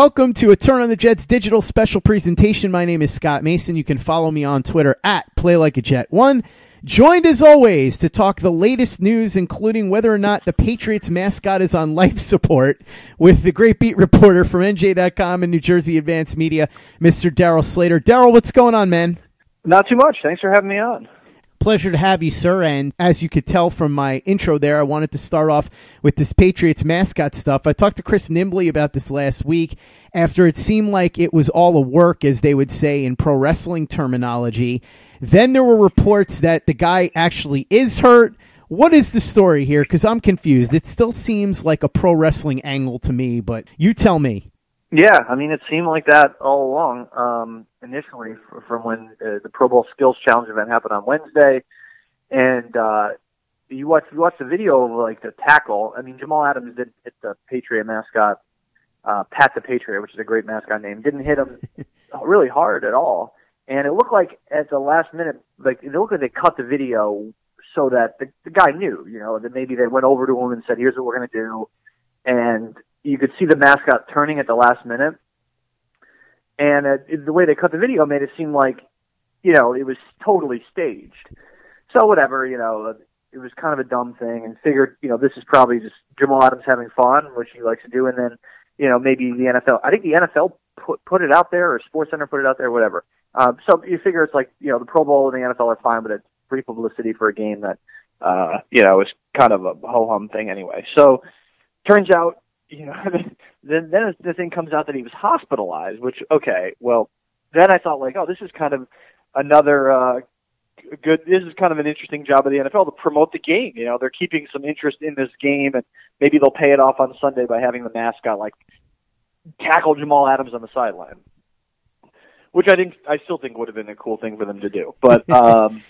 Welcome to a Turn on the Jets digital special presentation. My name is Scott Mason. You can follow me on Twitter at Play Like a Jet One. Joined as always to talk the latest news, including whether or not the Patriots mascot is on life support, with the great beat reporter from NJ.com and New Jersey Advanced Media, Mr. Darryl Slater. Darryl, what's going on, man? Not too much. Thanks for having me on. Pleasure to have you, sir. And as you could tell from my intro there, I wanted to start off with this Patriots mascot stuff. I talked to Chris Nimbley about this last week after it seemed like it was all a work, as they would say in pro wrestling terminology. Then there were reports that the guy actually is hurt. What is the story here? Because I'm confused. It still seems like a pro wrestling angle to me, but you tell me. Yeah, I mean, it seemed like that all along. Um, initially, from when uh, the Pro Bowl Skills Challenge event happened on Wednesday, and uh, you watch you watch the video of like the tackle. I mean, Jamal Adams did hit the Patriot mascot, uh, Pat the Patriot, which is a great mascot name. Didn't hit him really hard at all, and it looked like at the last minute, like it looked like they cut the video so that the, the guy knew, you know, that maybe they went over to him and said, "Here's what we're going to do," and you could see the mascot turning at the last minute, and uh, the way they cut the video made it seem like, you know, it was totally staged. So whatever, you know, it was kind of a dumb thing, and figured, you know, this is probably just Jamal Adams having fun, which he likes to do, and then, you know, maybe the NFL. I think the NFL put put it out there, or Sports Center put it out there, whatever. Um, so you figure it's like, you know, the Pro Bowl and the NFL are fine, but it's free publicity for a game that, uh, you know, is kind of a ho hum thing anyway. So turns out you know, then then the thing comes out that he was hospitalized, which okay, well, then I thought like, oh, this is kind of another uh good this is kind of an interesting job of the NFL to promote the game. You know, they're keeping some interest in this game and maybe they'll pay it off on Sunday by having the mascot like tackle Jamal Adams on the sideline. Which I think I still think would have been a cool thing for them to do. But um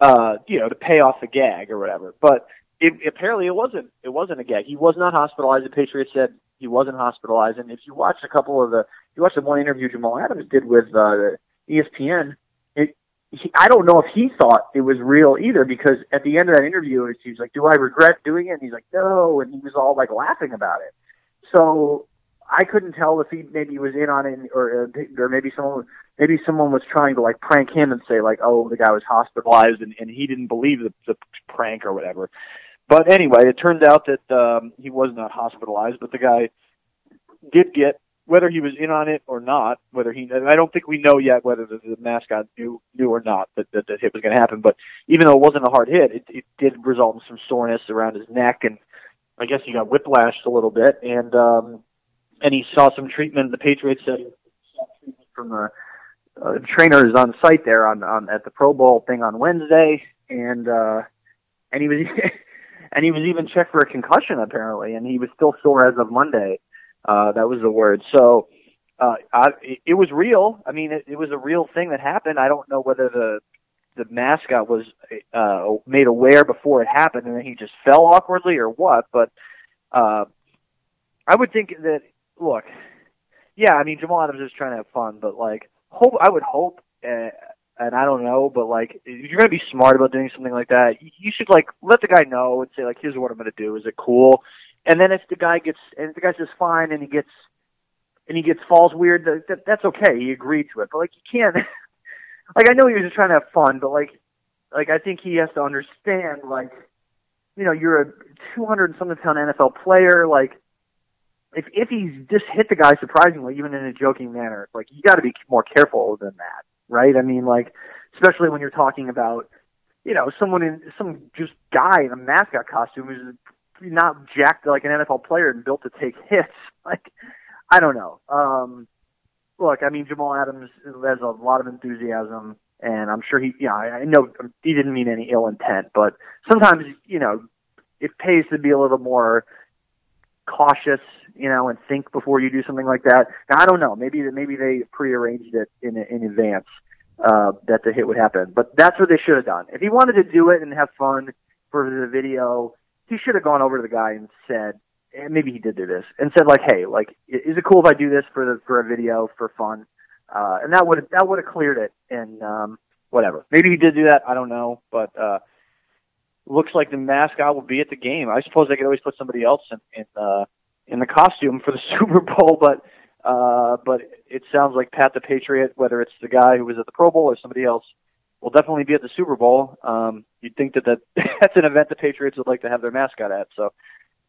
uh you know, to pay off the gag or whatever. But it, apparently it wasn't it wasn't a gag. He was not hospitalized. The Patriots said he wasn't hospitalized. And if you watch a couple of the, you watch the one interview Jamal Adams did with uh, ESPN, it, he, I don't know if he thought it was real either because at the end of that interview, he's like, "Do I regret doing it?" And he's like, "No," and he was all like laughing about it. So I couldn't tell if he maybe was in on it or or maybe someone maybe someone was trying to like prank him and say like, "Oh, the guy was hospitalized," and, and he didn't believe the, the prank or whatever. But anyway, it turned out that um, he was not hospitalized, but the guy did get whether he was in on it or not. Whether he, I don't think we know yet whether the, the mascot knew knew or not that that, that hit was going to happen. But even though it wasn't a hard hit, it, it did result in some soreness around his neck, and I guess he got whiplashed a little bit, and um, and he saw some treatment. The Patriots said from the uh, trainers on site there on, on at the Pro Bowl thing on Wednesday, and uh, and he was and he was even checked for a concussion apparently, and he was still sore as of Monday. Uh, that was the word. So uh, I, it was real. I mean, it, it was a real thing that happened. I don't know whether the the mascot was uh, made aware before it happened, and then he just fell awkwardly or what. But uh, I would think that look, yeah, I mean Jamal Adams is trying to have fun, but like hope I would hope uh, and I don't know, but like if you're gonna be smart about doing something like that, you should like let the guy know and say like, here's what I'm gonna do. Is it cool? And then if the guy gets and if the guy says fine and he gets and he gets falls weird, that, that that's okay. He agreed to it, but like you can't. like I know he was just trying to have fun, but like like I think he has to understand like you know you're a 200 something pound NFL player like if if he's just hit the guy surprisingly, even in a joking manner, like you got to be more careful than that right? I mean, like, especially when you're talking about, you know, someone in some just guy in a mascot costume who's not jacked like an NFL player and built to take hits. Like, I don't know. Um, look, I mean, Jamal Adams has a lot of enthusiasm, and I'm sure he, you know, I know he didn't mean any ill intent, but sometimes, you know, it pays to be a little more cautious, you know, and think before you do something like that. Now, I don't know. Maybe maybe they prearranged it in in advance uh, that the hit would happen. But that's what they should have done. If he wanted to do it and have fun for the video, he should have gone over to the guy and said, and maybe he did do this, and said like, "Hey, like, is it cool if I do this for the for a video for fun?" Uh, and that would that would have cleared it. And um, whatever, maybe he did do that. I don't know, but uh, looks like the mascot will be at the game. I suppose they could always put somebody else in in, uh, in the costume for the Super Bowl, but Uh, but it sounds like Pat the Patriot, whether it's the guy who was at the Pro Bowl or somebody else, will definitely be at the Super Bowl. Um, you'd think that, that that's an event the Patriots would like to have their mascot at. So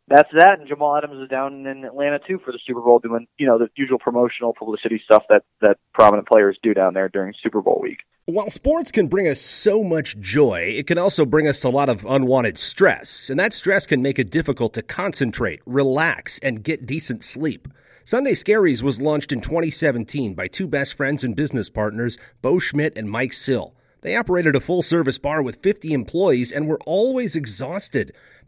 that's that. And Jamal Adams is down in Atlanta too for the Super Bowl, doing you know the usual promotional publicity stuff that that prominent players do down there during Super Bowl week. While sports can bring us so much joy, it can also bring us a lot of unwanted stress, and that stress can make it difficult to concentrate, relax, and get decent sleep. Sunday Scaries was launched in 2017 by two best friends and business partners, Bo Schmidt and Mike Sill. They operated a full service bar with 50 employees and were always exhausted.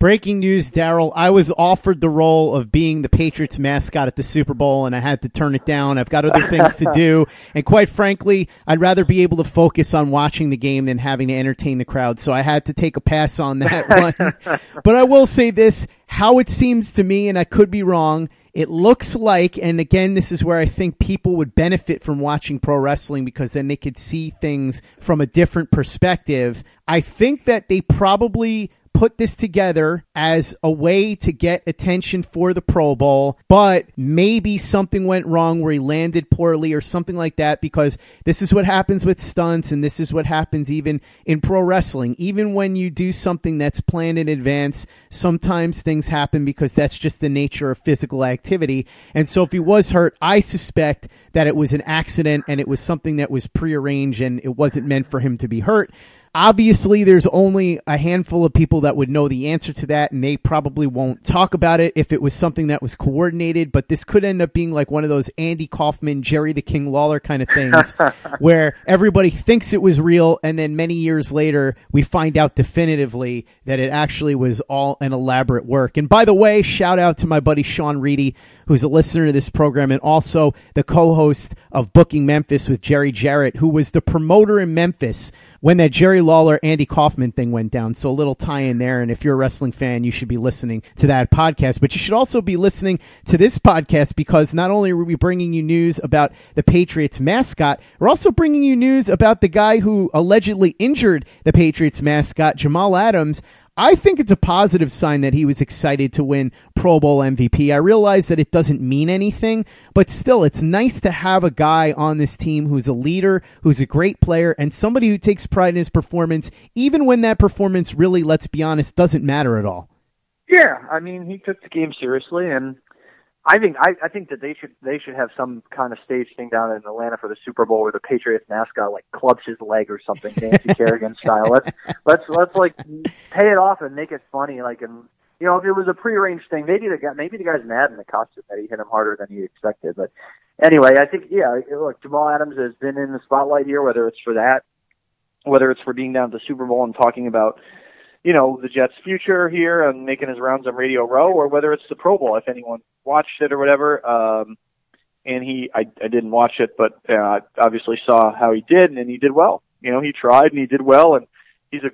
Breaking news, Darryl. I was offered the role of being the Patriots mascot at the Super Bowl, and I had to turn it down. I've got other things to do. And quite frankly, I'd rather be able to focus on watching the game than having to entertain the crowd. So I had to take a pass on that one. but I will say this how it seems to me, and I could be wrong, it looks like, and again, this is where I think people would benefit from watching pro wrestling because then they could see things from a different perspective. I think that they probably put this together as a way to get attention for the Pro Bowl, but maybe something went wrong where he landed poorly or something like that because this is what happens with stunts and this is what happens even in pro wrestling. Even when you do something that's planned in advance, sometimes things happen because that's just the nature of physical activity. And so if he was hurt, I suspect that it was an accident and it was something that was prearranged and it wasn't meant for him to be hurt. Obviously, there's only a handful of people that would know the answer to that, and they probably won't talk about it if it was something that was coordinated. But this could end up being like one of those Andy Kaufman, Jerry the King Lawler kind of things, where everybody thinks it was real, and then many years later, we find out definitively that it actually was all an elaborate work. And by the way, shout out to my buddy Sean Reedy, who's a listener to this program and also the co host of Booking Memphis with Jerry Jarrett, who was the promoter in Memphis when that Jerry Lawler Andy Kaufman thing went down. So a little tie in there. And if you're a wrestling fan, you should be listening to that podcast. But you should also be listening to this podcast because not only are we bringing you news about the Patriots mascot, we're also bringing you news about the guy who allegedly injured the Patriots mascot, Jamal Adams. I think it's a positive sign that he was excited to win Pro Bowl MVP. I realize that it doesn't mean anything, but still, it's nice to have a guy on this team who's a leader, who's a great player, and somebody who takes pride in his performance, even when that performance really, let's be honest, doesn't matter at all. Yeah, I mean, he took the game seriously, and I think I, I think that they should they should have some kind of stage thing down in Atlanta for the Super Bowl where the Patriots mascot like clubs his leg or something, Nancy Kerrigan style. Let's let's let's like pay it off and make it funny. Like and you know if it was a prearranged thing, maybe the guy maybe the guy's mad in the costume that he hit him harder than he expected. But anyway, I think yeah, look, Jamal Adams has been in the spotlight here, whether it's for that, whether it's for being down at the Super Bowl and talking about you know, the Jets' future here and making his rounds on Radio Row, or whether it's the Pro Bowl, if anyone watched it or whatever. Um, and he, I, I didn't watch it, but uh, obviously saw how he did, and he did well. You know, he tried and he did well, and he's a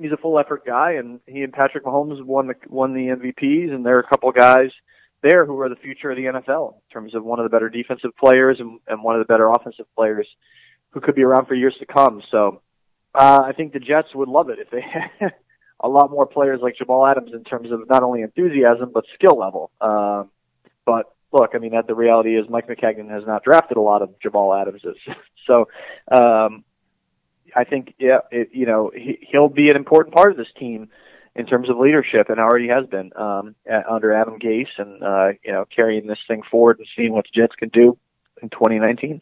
he's a full effort guy, and he and Patrick Mahomes won the won the MVPs, and there are a couple guys there who are the future of the NFL in terms of one of the better defensive players and, and one of the better offensive players who could be around for years to come. So uh, I think the Jets would love it if they a lot more players like Jamal Adams in terms of not only enthusiasm but skill level. Um, but look, I mean, the reality is Mike Maccagnan has not drafted a lot of Jamal Adamses, so um, I think yeah, it, you know, he, he'll be an important part of this team. in terms of leadership and already has been um, under Adam Gase and uh, you know carrying this thing forward and seeing what the Jets can do in 2019.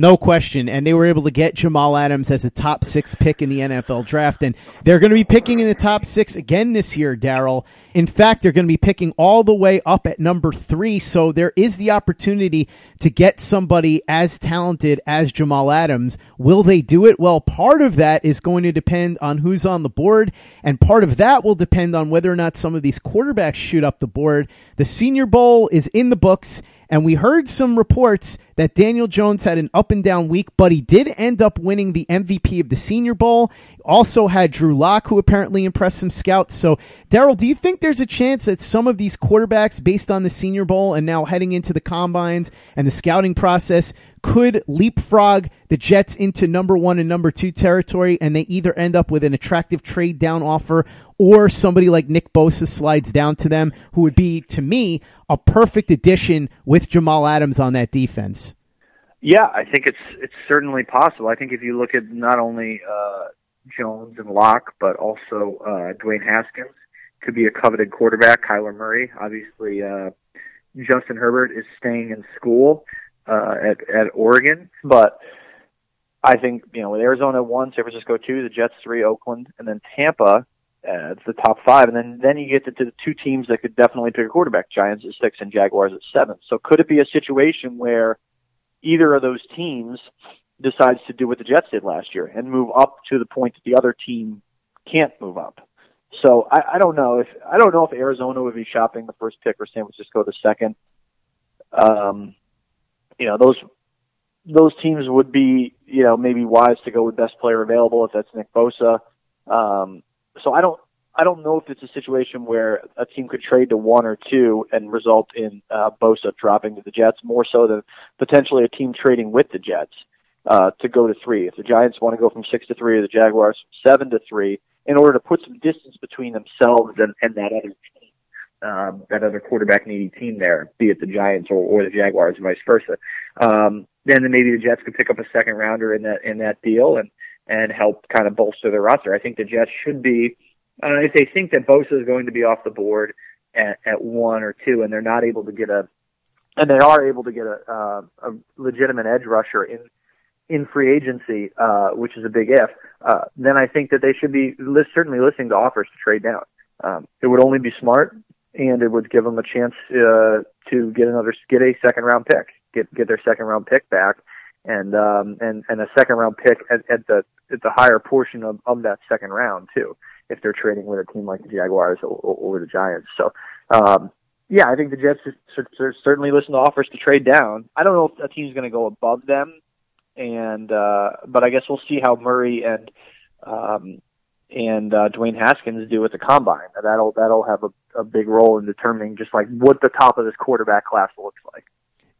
No question. And they were able to get Jamal Adams as a top six pick in the NFL draft. And they're going to be picking in the top six again this year, Darryl. In fact, they're going to be picking all the way up at number three. So there is the opportunity to get somebody as talented as Jamal Adams. Will they do it? Well, part of that is going to depend on who's on the board. And part of that will depend on whether or not some of these quarterbacks shoot up the board. The Senior Bowl is in the books. And we heard some reports that Daniel Jones had an up and down week, but he did end up winning the MVP of the Senior Bowl. Also had Drew Lock, who apparently impressed some scouts. So, Darryl, do you think there's a chance that some of these quarterbacks, based on the Senior Bowl and now heading into the combines and the scouting process, could leapfrog the Jets into number one and number two territory, and they either end up with an attractive trade down offer or somebody like Nick Bosa slides down to them, who would be, to me, a perfect addition with Jamal Adams on that defense. Yeah, I think it's it's certainly possible. I think if you look at not only uh, Jones and Lock, but also uh, Dwayne Haskins could be a coveted quarterback. Kyler Murray, obviously, uh, Justin Herbert is staying in school uh, at at Oregon, but I think you know with Arizona one, San Francisco two, the Jets three, Oakland, and then Tampa. Uh, it's the top five, and then then you get to, to the two teams that could definitely pick a quarterback: Giants at six and Jaguars at seven. So could it be a situation where either of those teams decides to do what the Jets did last year and move up to the point that the other team can't move up? So I, I don't know if I don't know if Arizona would be shopping the first pick or San Francisco the second. Um, you know those those teams would be you know maybe wise to go with best player available if that's Nick Bosa. Um, so I don't I don't know if it's a situation where a team could trade to one or two and result in uh, Bosa dropping to the Jets more so than potentially a team trading with the Jets uh, to go to three. If the Giants want to go from six to three, or the Jaguars from seven to three, in order to put some distance between themselves and, and that other team, um, that other quarterback needy team there, be it the Giants or, or the Jaguars, and vice versa. Um, then maybe the Jets could pick up a second rounder in that in that deal and and help kind of bolster their roster. I think the Jets should be, uh, if they think that Bosa is going to be off the board at, at one or two, and they're not able to get a, and they are able to get a, uh, a legitimate edge rusher in in free agency, uh, which is a big if, uh, then I think that they should be list, certainly listening to offers to trade down. Um, it would only be smart, and it would give them a chance uh, to get another get a second round pick, get get their second round pick back, and um, and and a second round pick at, at the at the higher portion of, of that second round too, if they're trading with a team like the Jaguars or, or, the Giants. So, um, yeah, I think the Jets should certainly listen to offers to trade down. I don't know if a team's going to go above them, and uh, but I guess we'll see how Murray and um, and uh, Dwayne Haskins do at the combine. That'll that'll have a, a big role in determining just like what the top of this quarterback class looks like.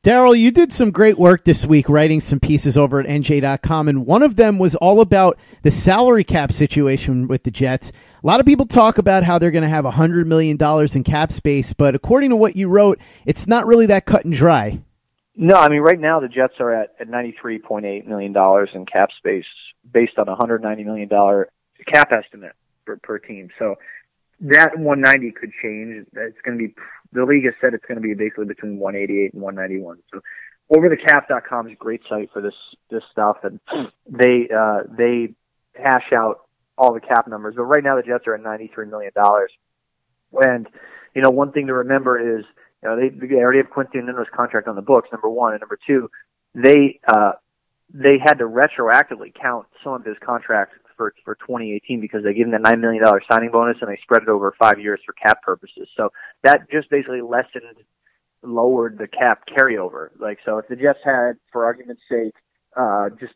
Darryl, you did some great work this week writing some pieces over at NJ.com, and one of them was all about the salary cap situation with the Jets. A lot of people talk about how they're going to have $100 million in cap space, but according to what you wrote, it's not really that cut and dry. No, I mean, right now the Jets are at, at $93.8 million in cap space based on a $190 million cap estimate per, per team. So that 190 could change. It's going to be the league has said it's going to be basically between 188 and 191. So overthecap.com is a great site for this this stuff, and they uh, they hash out all the cap numbers. But right now the Jets are at 93 million dollars, and you know one thing to remember is you know they, they already have Quincy Enunwa's contract on the books. Number one, and number two, they uh, they had to retroactively count some of his contracts for for 2018 because they gave him the nine million dollar signing bonus and they spread it over five years for cap purposes. So that just basically lessened, lowered the cap carryover. Like so, if the Jets had, for argument's sake, uh, just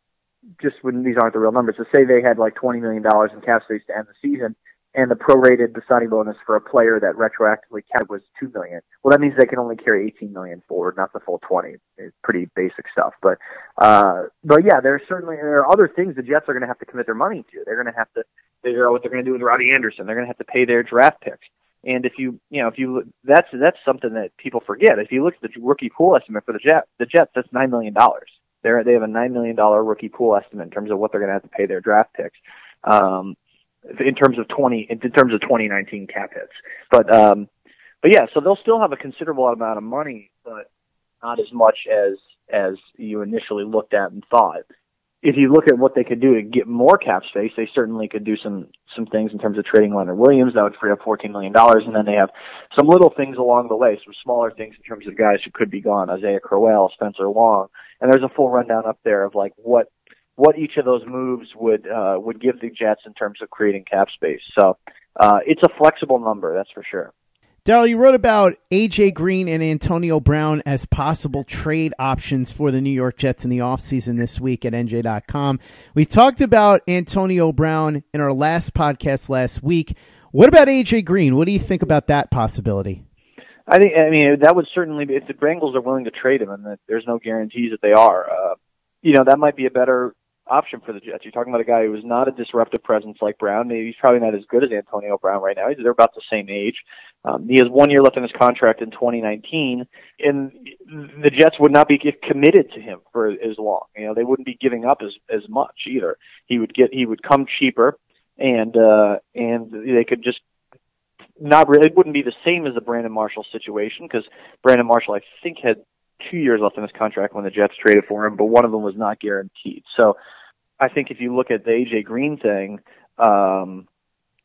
just when these aren't the real numbers, to say they had like 20 million dollars in cap space to end the season, and the prorated signing bonus for a player that retroactively counted was two million. Well, that means they can only carry 18 million forward, not the full 20. It's pretty basic stuff, but uh, but yeah, there's certainly there are other things the Jets are going to have to commit their money to. They're going to have to figure out what they're going to do with Robbie Anderson. They're going to have to pay their draft picks. And if you, you know, if you, that's that's something that people forget. If you look at the rookie pool estimate for the Jets, the Jets, that's nine million dollars. They're they have a nine million dollar rookie pool estimate in terms of what they're going to have to pay their draft picks. Um, in terms of 20 in terms of 2019 cap hits. But um, but yeah, so they'll still have a considerable amount of money, but not as much as as you initially looked at and thought. If you look at what they could do to get more cap space, they certainly could do some some things in terms of trading Leonard Williams. That would free up fourteen million dollars, and then they have some little things along the way, some smaller things in terms of guys who could be gone, Isaiah Crowell, Spencer Long, and there's a full rundown up there of like what what each of those moves would uh, would give the Jets in terms of creating cap space. So uh, it's a flexible number, that's for sure. Darryl, you wrote about AJ Green and Antonio Brown as possible trade options for the New York Jets in the offseason this week at NJ.com. We talked about Antonio Brown in our last podcast last week. What about AJ Green? What do you think about that possibility? I think I mean that would certainly be if the Bengals are willing to trade him, and there's no guarantees that they are. Uh, you know that might be a better option for the Jets. You're talking about a guy who is not a disruptive presence like Brown. Maybe he's probably not as good as Antonio Brown right now. They're about the same age. Um, he has one year left in his contract in 2019, and the Jets would not be committed to him for as long. You know, they wouldn't be giving up as as much either. He would get he would come cheaper, and uh, and they could just not really. It wouldn't be the same as the Brandon Marshall situation because Brandon Marshall, I think, had two years left in his contract when the Jets traded for him, but one of them was not guaranteed. So I think if you look at the AJ Green thing, um,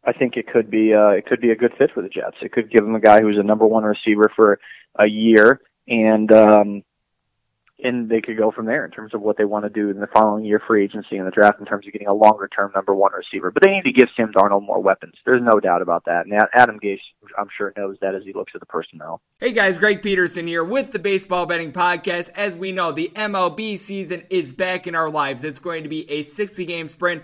I think it could be uh, it could be a good fit for the Jets. It could give them a guy who's a number one receiver for a year, and um, and they could go from there in terms of what they want to do in the following year free agency and the draft in terms of getting a longer term number one receiver. But they need to give Sam Darnold more weapons. There's no doubt about that. And Adam Gase, I'm sure, knows that as he looks at the personnel. Hey guys, Greg Peterson here with the Baseball Betting Podcast. As we know, the MLB season is back in our lives. It's going to be a 60 game sprint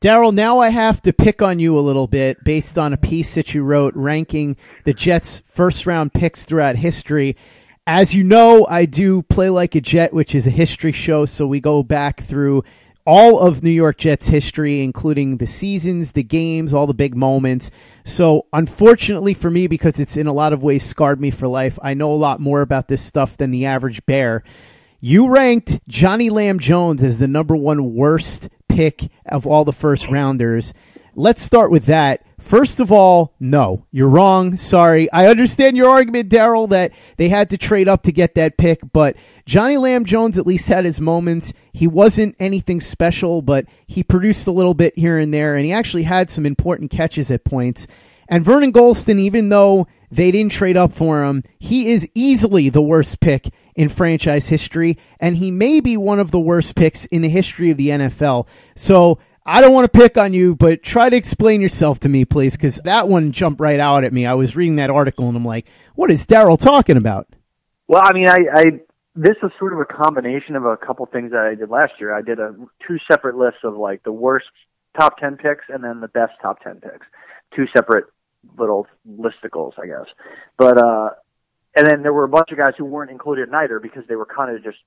Darryl, now I have to pick on you a little bit based on a piece that you wrote ranking the Jets' first round picks throughout history. As you know, I do Play Like a Jet, which is a history show, so we go back through all of New York Jets history, including the seasons, the games, all the big moments. So, unfortunately for me, because it's in a lot of ways scarred me for life, I know a lot more about this stuff than the average bear. You ranked Johnny Lam Jones as the number one worst pick of all the first rounders. Let's start with that. First of all, no, you're wrong. Sorry. I understand your argument, Darryl, that they had to trade up to get that pick, but Johnny Lam Jones at least had his moments. He wasn't anything special, but he produced a little bit here and there, and he actually had some important catches at points. And Vernon Gholston, even though they didn't trade up for him, he is easily the worst pick in franchise history, and he may be one of the worst picks in the history of the NFL. So I don't want to pick on you, but try to explain yourself to me, please, because that one jumped right out at me. I was reading that article and I'm like, what is Darryl talking about? Well, I mean, I, I this is sort of a combination of a couple things that I did last year. I did a two separate lists of like the worst top ten picks and then the best top ten picks. Two separate little listicles, I guess. But uh and then there were a bunch of guys who weren't included in either because they were kind of just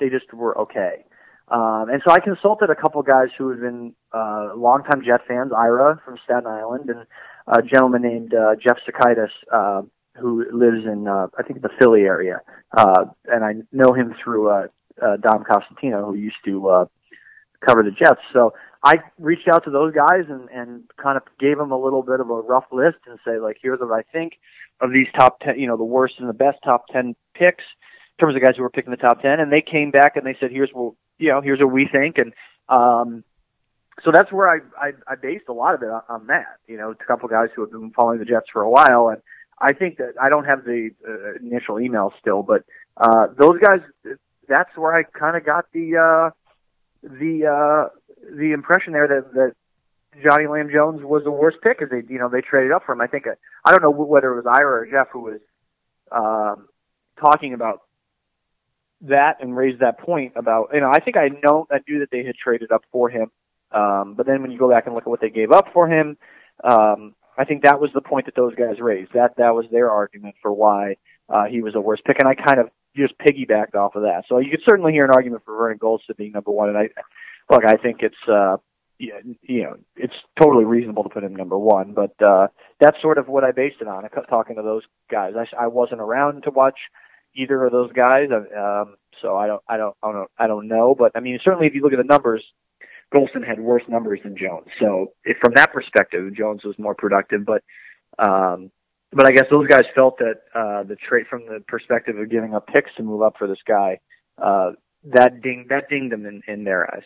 they just were okay. Um, and so I consulted a couple guys who had been uh, longtime Jet fans, Ira from Staten Island, and a gentleman named uh, Jeff Sakaitis, uh, who lives in uh, I think the Philly area, uh, and I know him through uh, uh, Dom Cosentino, who used to uh, cover the Jets. So I reached out to those guys and, and kind of gave them a little bit of a rough list and say like, here's what I think of these top ten, you know, the worst and the best top ten picks in terms of guys who were picking the top ten, and they came back and they said, "Here's what you know, here's what we think," and um, so that's where I, I I based a lot of it on, on that. You know, a couple guys who have been following the Jets for a while, and I think that I don't have the uh, initial email still, but uh, those guys, that's where I kind of got the uh, the uh, the impression there that that Johnny Lam Jones was the worst pick because they, you know, they traded up for him. I think I don't know whether it was Ira or Jeff who was um, talking about that and raised that point about, you know, I think I know I knew that they had traded up for him, um, but then when you go back and look at what they gave up for him, um, I think that was the point that those guys raised. That that was their argument for why uh, he was the worst pick, and I kind of just piggybacked off of that. So you could certainly hear an argument for Vernon Gholston being number one, and I look, I think it's uh, you know it's totally reasonable to put him number one, but uh, that's sort of what I based it on. Talking to those guys, I, I wasn't around to watch either of those guys, um, so I don't, I don't, I don't, I don't know. But I mean, certainly if you look at the numbers, Gholston had worse numbers than Jones. So if, from that perspective, Jones was more productive, but. Um, but I guess those guys felt that uh, the trade from the perspective of giving up picks to move up for this guy, uh, that ding that dinged them in, in their eyes.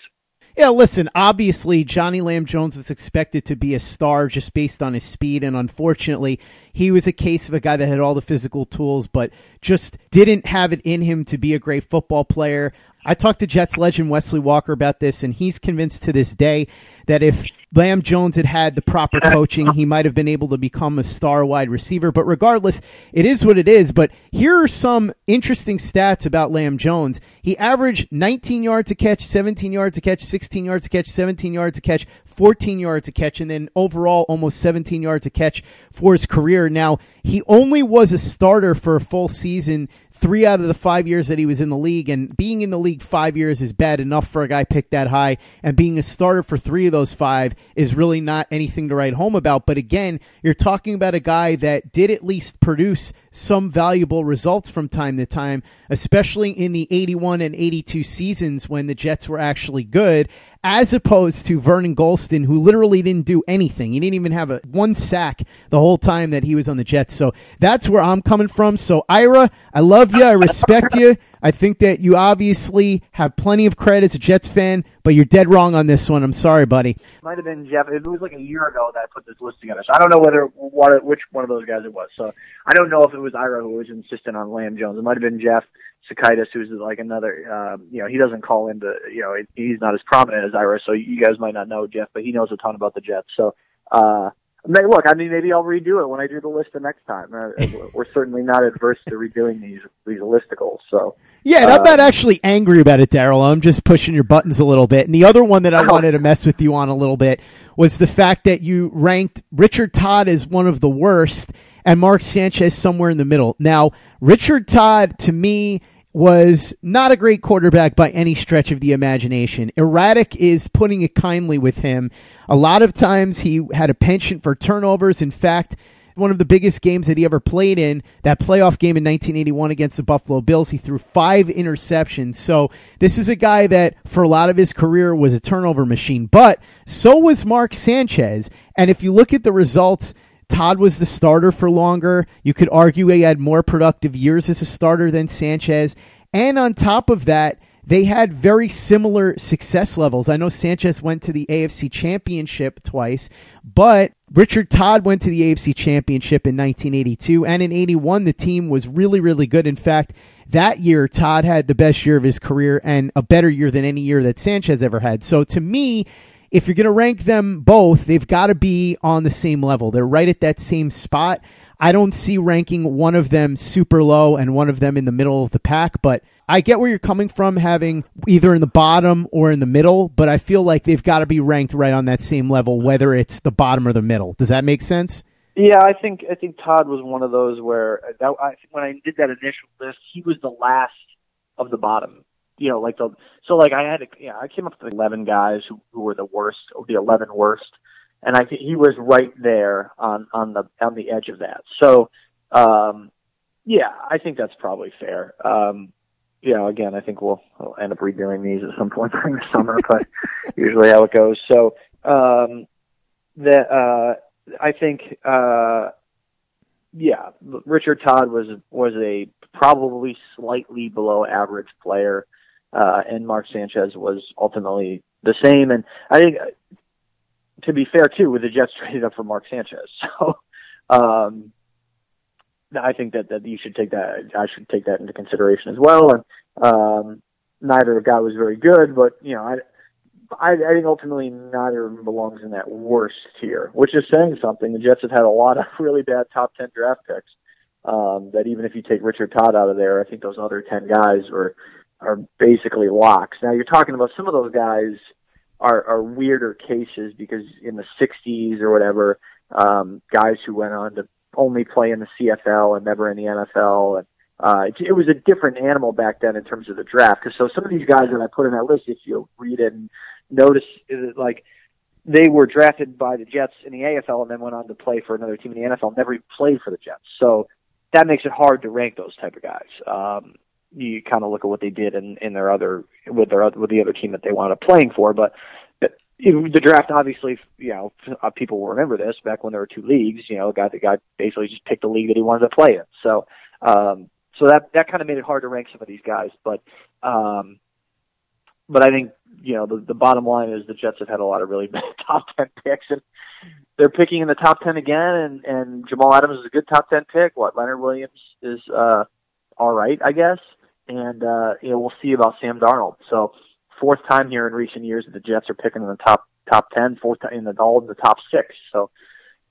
Yeah, listen, obviously Johnny Lam Jones was expected to be a star just based on his speed, and unfortunately, he was a case of a guy that had all the physical tools, but just didn't have it in him to be a great football player. I talked to Jets legend Wesley Walker about this, and he's convinced to this day that if Lam Jones had had the proper coaching, he might have been able to become a star wide receiver. But regardless, it is what it is. But here are some interesting stats about Lam Jones. He averaged 19 yards a catch, 17 yards a catch, 16 yards a catch, 17 yards a catch, 14 yards a catch, and then overall almost 17 yards a catch for his career. Now, he only was a starter for a full season three out of the five years that he was in the league, and being in the league five years is bad enough for a guy picked that high, and being a starter for three of those five is really not anything to write home about. But again, you're talking about a guy that did at least produce some valuable results from time to time, especially in the 81 and 82 seasons when the Jets were actually good, as opposed to Vernon Gholston, who literally didn't do anything. He didn't even have a one sack the whole time that he was on the Jets. So that's where I'm coming from. So Ira, I love you. I respect you. I think that you obviously have plenty of credit as a Jets fan, but you're dead wrong on this one. I'm sorry, buddy. Might have been Jeff. It was like a year ago that I put this list together. So I don't know whether which one of those guys it was. So I don't know if it was Ira who was insistent on Lam Jones. It might have been Jeff Sakaitis, who's like another. Uh, you know, he doesn't call into. You know, he's not as prominent as Ira. So you guys might not know Jeff, but he knows a ton about the Jets. So. uh look, I mean, maybe I'll redo it when I do the list the next time. Uh, we're certainly not adverse to redoing these these listicles. So yeah, and I'm not um, actually angry about it, Darryl. I'm just pushing your buttons a little bit. And the other one that I wanted to mess with you on a little bit was the fact that you ranked Richard Todd as one of the worst and Mark Sanchez somewhere in the middle. Now, Richard Todd, to me, was not a great quarterback by any stretch of the imagination. Erratic is putting it kindly with him. A lot of times he had a penchant for turnovers. In fact, one of the biggest games that he ever played in, that playoff game in 1981 against the Buffalo Bills. He threw five interceptions. So this is a guy that, for a lot of his career, was a turnover machine. But so was Mark Sanchez. And if you look at the results, Todd was the starter for longer. You could argue he had more productive years as a starter than Sanchez. And on top of that, they had very similar success levels. I know Sanchez went to the AFC Championship twice, but Richard Todd went to the AFC Championship in 1982, and in 81, the team was really, really good. In fact, that year, Todd had the best year of his career and a better year than any year that Sanchez ever had. So to me, if you're going to rank them both, they've got to be on the same level. They're right at that same spot. I don't see ranking one of them super low and one of them in the middle of the pack, but I get where you're coming from having either in the bottom or in the middle, but I feel like they've got to be ranked right on that same level, whether it's the bottom or the middle. Does that make sense? Yeah, I think I think Todd was one of those where that, I, when I did that initial list, he was the last of the bottom. You know, like the so like I had yeah, I came up with eleven guys who, who were the worst, or the eleven worst, and I he was right there on on the on the edge of that. So, um, yeah, I think that's probably fair. Um, you know, again, I think we'll, we'll end up redoing these at some point during the summer, but usually how it goes. So, um, that, uh, I think, uh, yeah, Richard Todd was, was a probably slightly below average player, uh, and Mark Sanchez was ultimately the same. And I think, to be fair too, with the Jets traded up for Mark Sanchez. So, um, I think that, that you should take that, I should take that into consideration as well. And, um, neither guy was very good, but, you know, I, I, I think ultimately neither of them belongs in that worst tier, which is saying something. The Jets have had a lot of really bad top 10 draft picks. Um, that even if you take Richard Todd out of there, I think those other 10 guys are, are basically locks. Now you're talking about some of those guys are, are weirder cases because in the 60s or whatever, um, guys who went on to only play in the CFL and never in the NFL. And uh, it, it was a different animal back then in terms of the draft. Because so some of these guys that I put in that list, if you read it and notice, is it like they were drafted by the Jets in the AFL and then went on to play for another team in the NFL. Never even played for the Jets, so that makes it hard to rank those type of guys. Um, you kind of look at what they did in, in their other with their with the other team that they wound up playing for, but the draft obviously you know uh, people will remember this back when there were two leagues you know guy the guy basically just picked the league that he wanted to play in. So um so that that kind of made it hard to rank some of these guys but um but I think you know the the bottom line is the Jets have had a lot of really bad top ten picks and they're picking in the top ten again and and Jamal Adams is a good top ten pick. What Leonard Williams is uh all right I guess and uh you know we'll see about Sam Darnold so fourth time here in recent years that the Jets are picking in the top top ten, fourth time in the all in the top six. So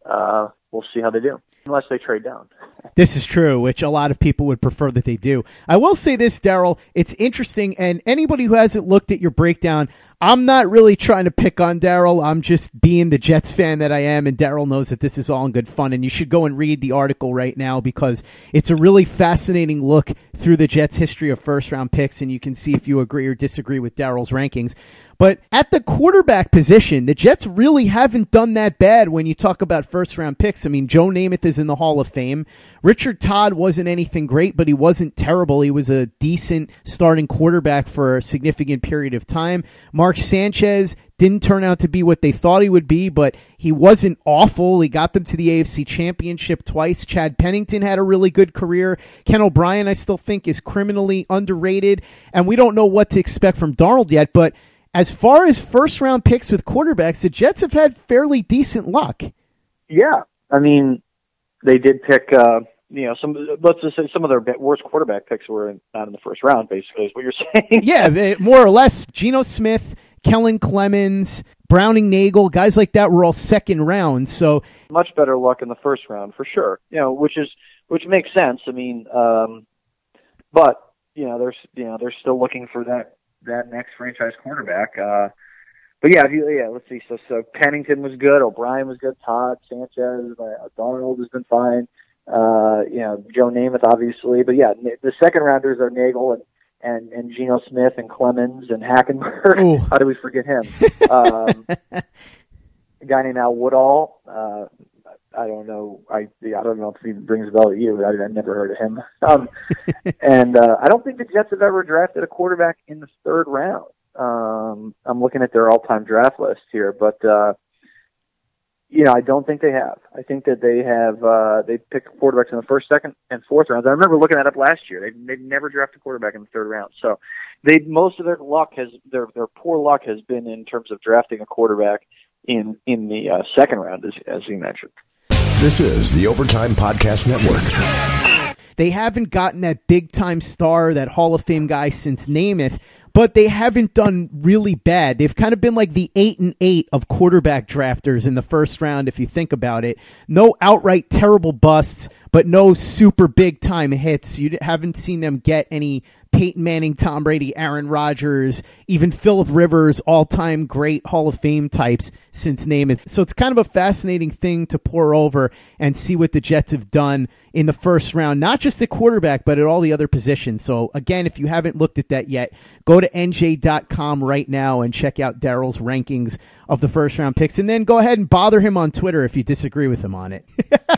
uh, we'll see how they do, unless they trade down. This is true, which a lot of people would prefer that they do. I will say this, Darryl, it's interesting, and anybody who hasn't looked at your breakdown, I'm not really trying to pick on Darryl. I'm just being the Jets fan that I am, and Darryl knows that this is all in good fun. And you should go and read the article right now because it's a really fascinating look through the Jets' history of first round picks, and you can see if you agree or disagree with Darryl's rankings. But at the quarterback position, the Jets really haven't done that bad when you talk about first round picks. I mean, Joe Namath is in the Hall of Fame. Richard Todd wasn't anything great, but he wasn't terrible. He was a decent starting quarterback for a significant period of time. Mark Sanchez didn't turn out to be what they thought he would be, but he wasn't awful. He got them to the AFC Championship twice. Chad Pennington had a really good career. Ken O'Brien, I still think, is criminally underrated. And we don't know what to expect from Darnold yet, but as far as first round picks with quarterbacks, the Jets have had fairly decent luck. Yeah, I mean, they did pick. Uh, you know, some let's just say some of their worst quarterback picks were in, not in the first round. Basically, is what you're saying. yeah, more or less. Geno Smith, Kellen Clemens, Browning Nagel, guys like that were all second round. So much better luck in the first round for sure. You know, which is which makes sense. I mean, um, but you know, they're you know they're still looking for that that next franchise quarterback. Uh, but yeah, if you, yeah, let's see. So, so Pennington was good. O'Brien was good. Todd Sanchez, uh, Darnold has been fine. Uh, you know, Joe Namath, obviously. But yeah, the second rounders are Nagel and and and Geno Smith and Clemens and Hackenberg. How do we forget him? um, a guy named Al Woodall. Uh, I don't know. I I don't know if he brings a bell to you. I, I've never heard of him. Um, and uh, I don't think the Jets have ever drafted a quarterback in the third round. Um, I'm looking at their all-time draft list here, but uh, you know, I don't think they have. I think that they have. Uh, they pick quarterbacks in the first, second, and fourth rounds. I remember looking that up last year. They they never drafted a quarterback in the third round. So they most of their luck has their their poor luck has been in terms of drafting a quarterback in in the uh, second round, as as you mentioned. This is the Overtime Podcast Network. They haven't gotten that big time star, that Hall of Fame guy since Namath, but they haven't done really bad. They've kind of been like the eight and eight of quarterback drafters in the first round, if you think about it. No outright terrible busts, but no super big time hits. You haven't seen them get any Peyton Manning, Tom Brady, Aaron Rodgers, even Philip Rivers, all time great Hall of Fame types since Namath. So it's kind of a fascinating thing to pour over and see what the Jets have done in the first round, not just at quarterback, but at all the other positions. So again, if you haven't looked at that yet, go to nj.com right now and check out Darryl's rankings of the first round picks. And then go ahead and bother him on Twitter if you disagree with him on it.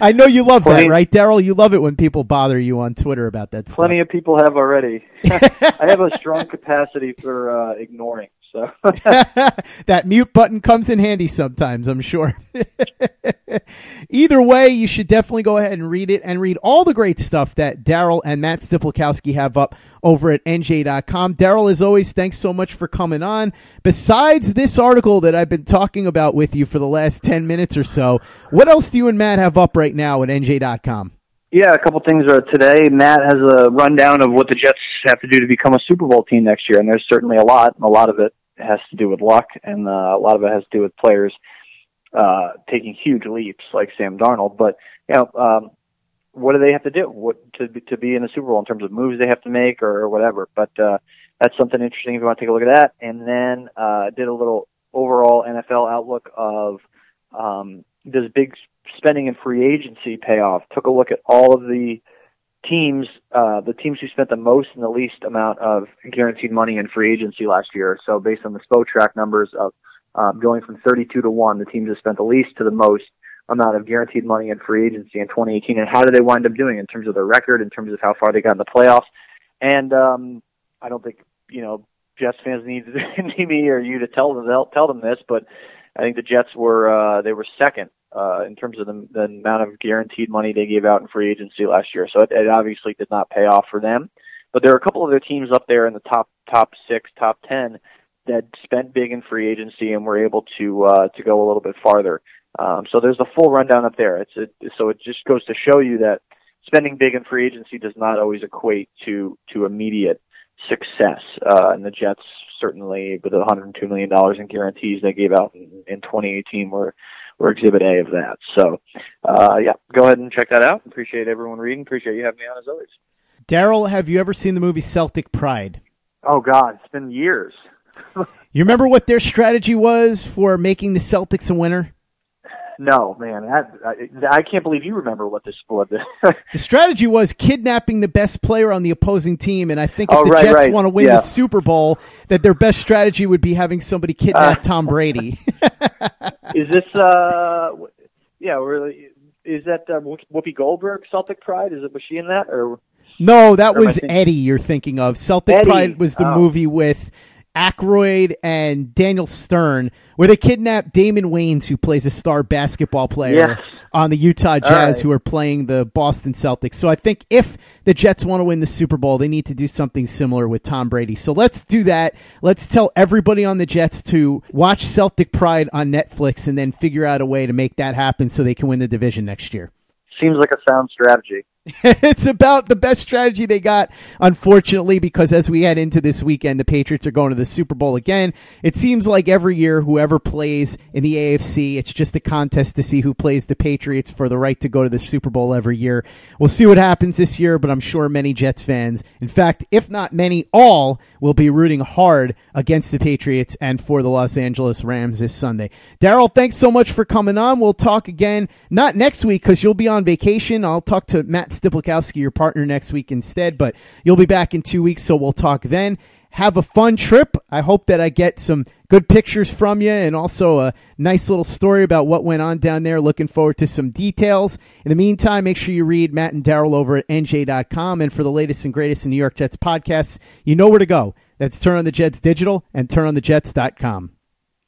I know you love plenty, that, right, Darryl? You love it when people bother you on Twitter about that stuff. Plenty of people have already. I have a strong capacity for uh, ignoring. So that mute button comes in handy sometimes, I'm sure. Either way, you should definitely go ahead and read it and read all the great stuff that Darryl and Matt Stypulkoski have up over at NJ.com. Darryl, as always, thanks so much for coming on. Besides this article that I've been talking about with you for the last 10 minutes or so, what else do you and Matt have up right now at NJ.com? Yeah, a couple things are today. Matt has a rundown of what the Jets have to do to become a Super Bowl team next year, and there's certainly a lot. A lot of it has to do with luck, and uh, a lot of it has to do with players uh, taking huge leaps like Sam Darnold. But you know, um, what do they have to do what to to be in the Super Bowl in terms of moves they have to make or, or whatever? But uh, that's something interesting if you want to take a look at that. And then uh, did a little overall NFL outlook of Um, does big spending and free agency pay off? Took a look at all of the teams, uh, the teams who spent the most and the least amount of guaranteed money in free agency last year. So based on the Spotrac numbers of um, going from 32 to 1, the teams that spent the least to the most amount of guaranteed money in free agency in 2018, and how did they wind up doing in terms of their record, in terms of how far they got in the playoffs. And um, I don't think you know Jets fans need, need me or you to tell them tell them this, but I think the Jets were uh, they were second uh, in terms of the, the amount of guaranteed money they gave out in free agency last year. So it, it obviously did not pay off for them. But there are a couple of other teams up there in the top top six, top ten that spent big in free agency and were able to uh, to go a little bit farther. Um, so there's a full rundown up there. It's a, so it just goes to show you that spending big in free agency does not always equate to to immediate success. Uh, and the Jets certainly, with the 102 million dollars in guarantees they gave out in, in 2018, were were Exhibit A of that. So, uh, yeah, go ahead and check that out. Appreciate everyone reading. Appreciate you having me on as always. Darryl, have you ever seen the movie Celtic Pride? Oh God, it's been years. you remember what their strategy was for making the Celtics a winner? No, man, that, I, I can't believe you remember what this was. the strategy was kidnapping the best player on the opposing team, and I think if oh, the right, Jets right. want to win yeah. the Super Bowl, that their best strategy would be having somebody kidnap uh, Tom Brady. is this? uh Yeah, really. Is that uh, Whoopi Goldberg Celtic Pride? Is it was she in that or? No, that was Eddie. You're thinking of Celtic Eddie. Pride was the oh. movie with Aykroyd and Daniel Stern, where they kidnap Damon Wayans, who plays a star basketball player yes. on the Utah Jazz, right. who are playing the Boston Celtics. So I think if the Jets want to win the Super Bowl, they need to do something similar with Tom Brady. So let's do that. Let's tell everybody on the Jets to watch Celtic Pride on Netflix and then figure out a way to make that happen so they can win the division next year. Seems like a sound strategy. it's about the best strategy they got, unfortunately, because as we head into this weekend, the Patriots are going to the Super Bowl again. It seems like every year, whoever plays in the AFC, it's just a contest to see who plays the Patriots for the right to go to the Super Bowl every year. We'll see what happens this year, but I'm sure many Jets fans, in fact, if not many, all will be rooting hard against the Patriots and for the Los Angeles Rams this Sunday. Darryl, thanks so much for coming on. We'll talk again, not next week because you'll be on vacation. I'll talk to Matt Stypulkoski, your partner, next week instead, but you'll be back in two weeks, so we'll talk then. Have a fun trip. I hope that I get some good pictures from you and also a nice little story about what went on down there. Looking forward to some details. In the meantime, make sure you read Matt and Darryl over at NJ.com. And for the latest and greatest in New York Jets podcasts, you know where to go. That's Turn on the Jets Digital and TurnOnTheJets.com.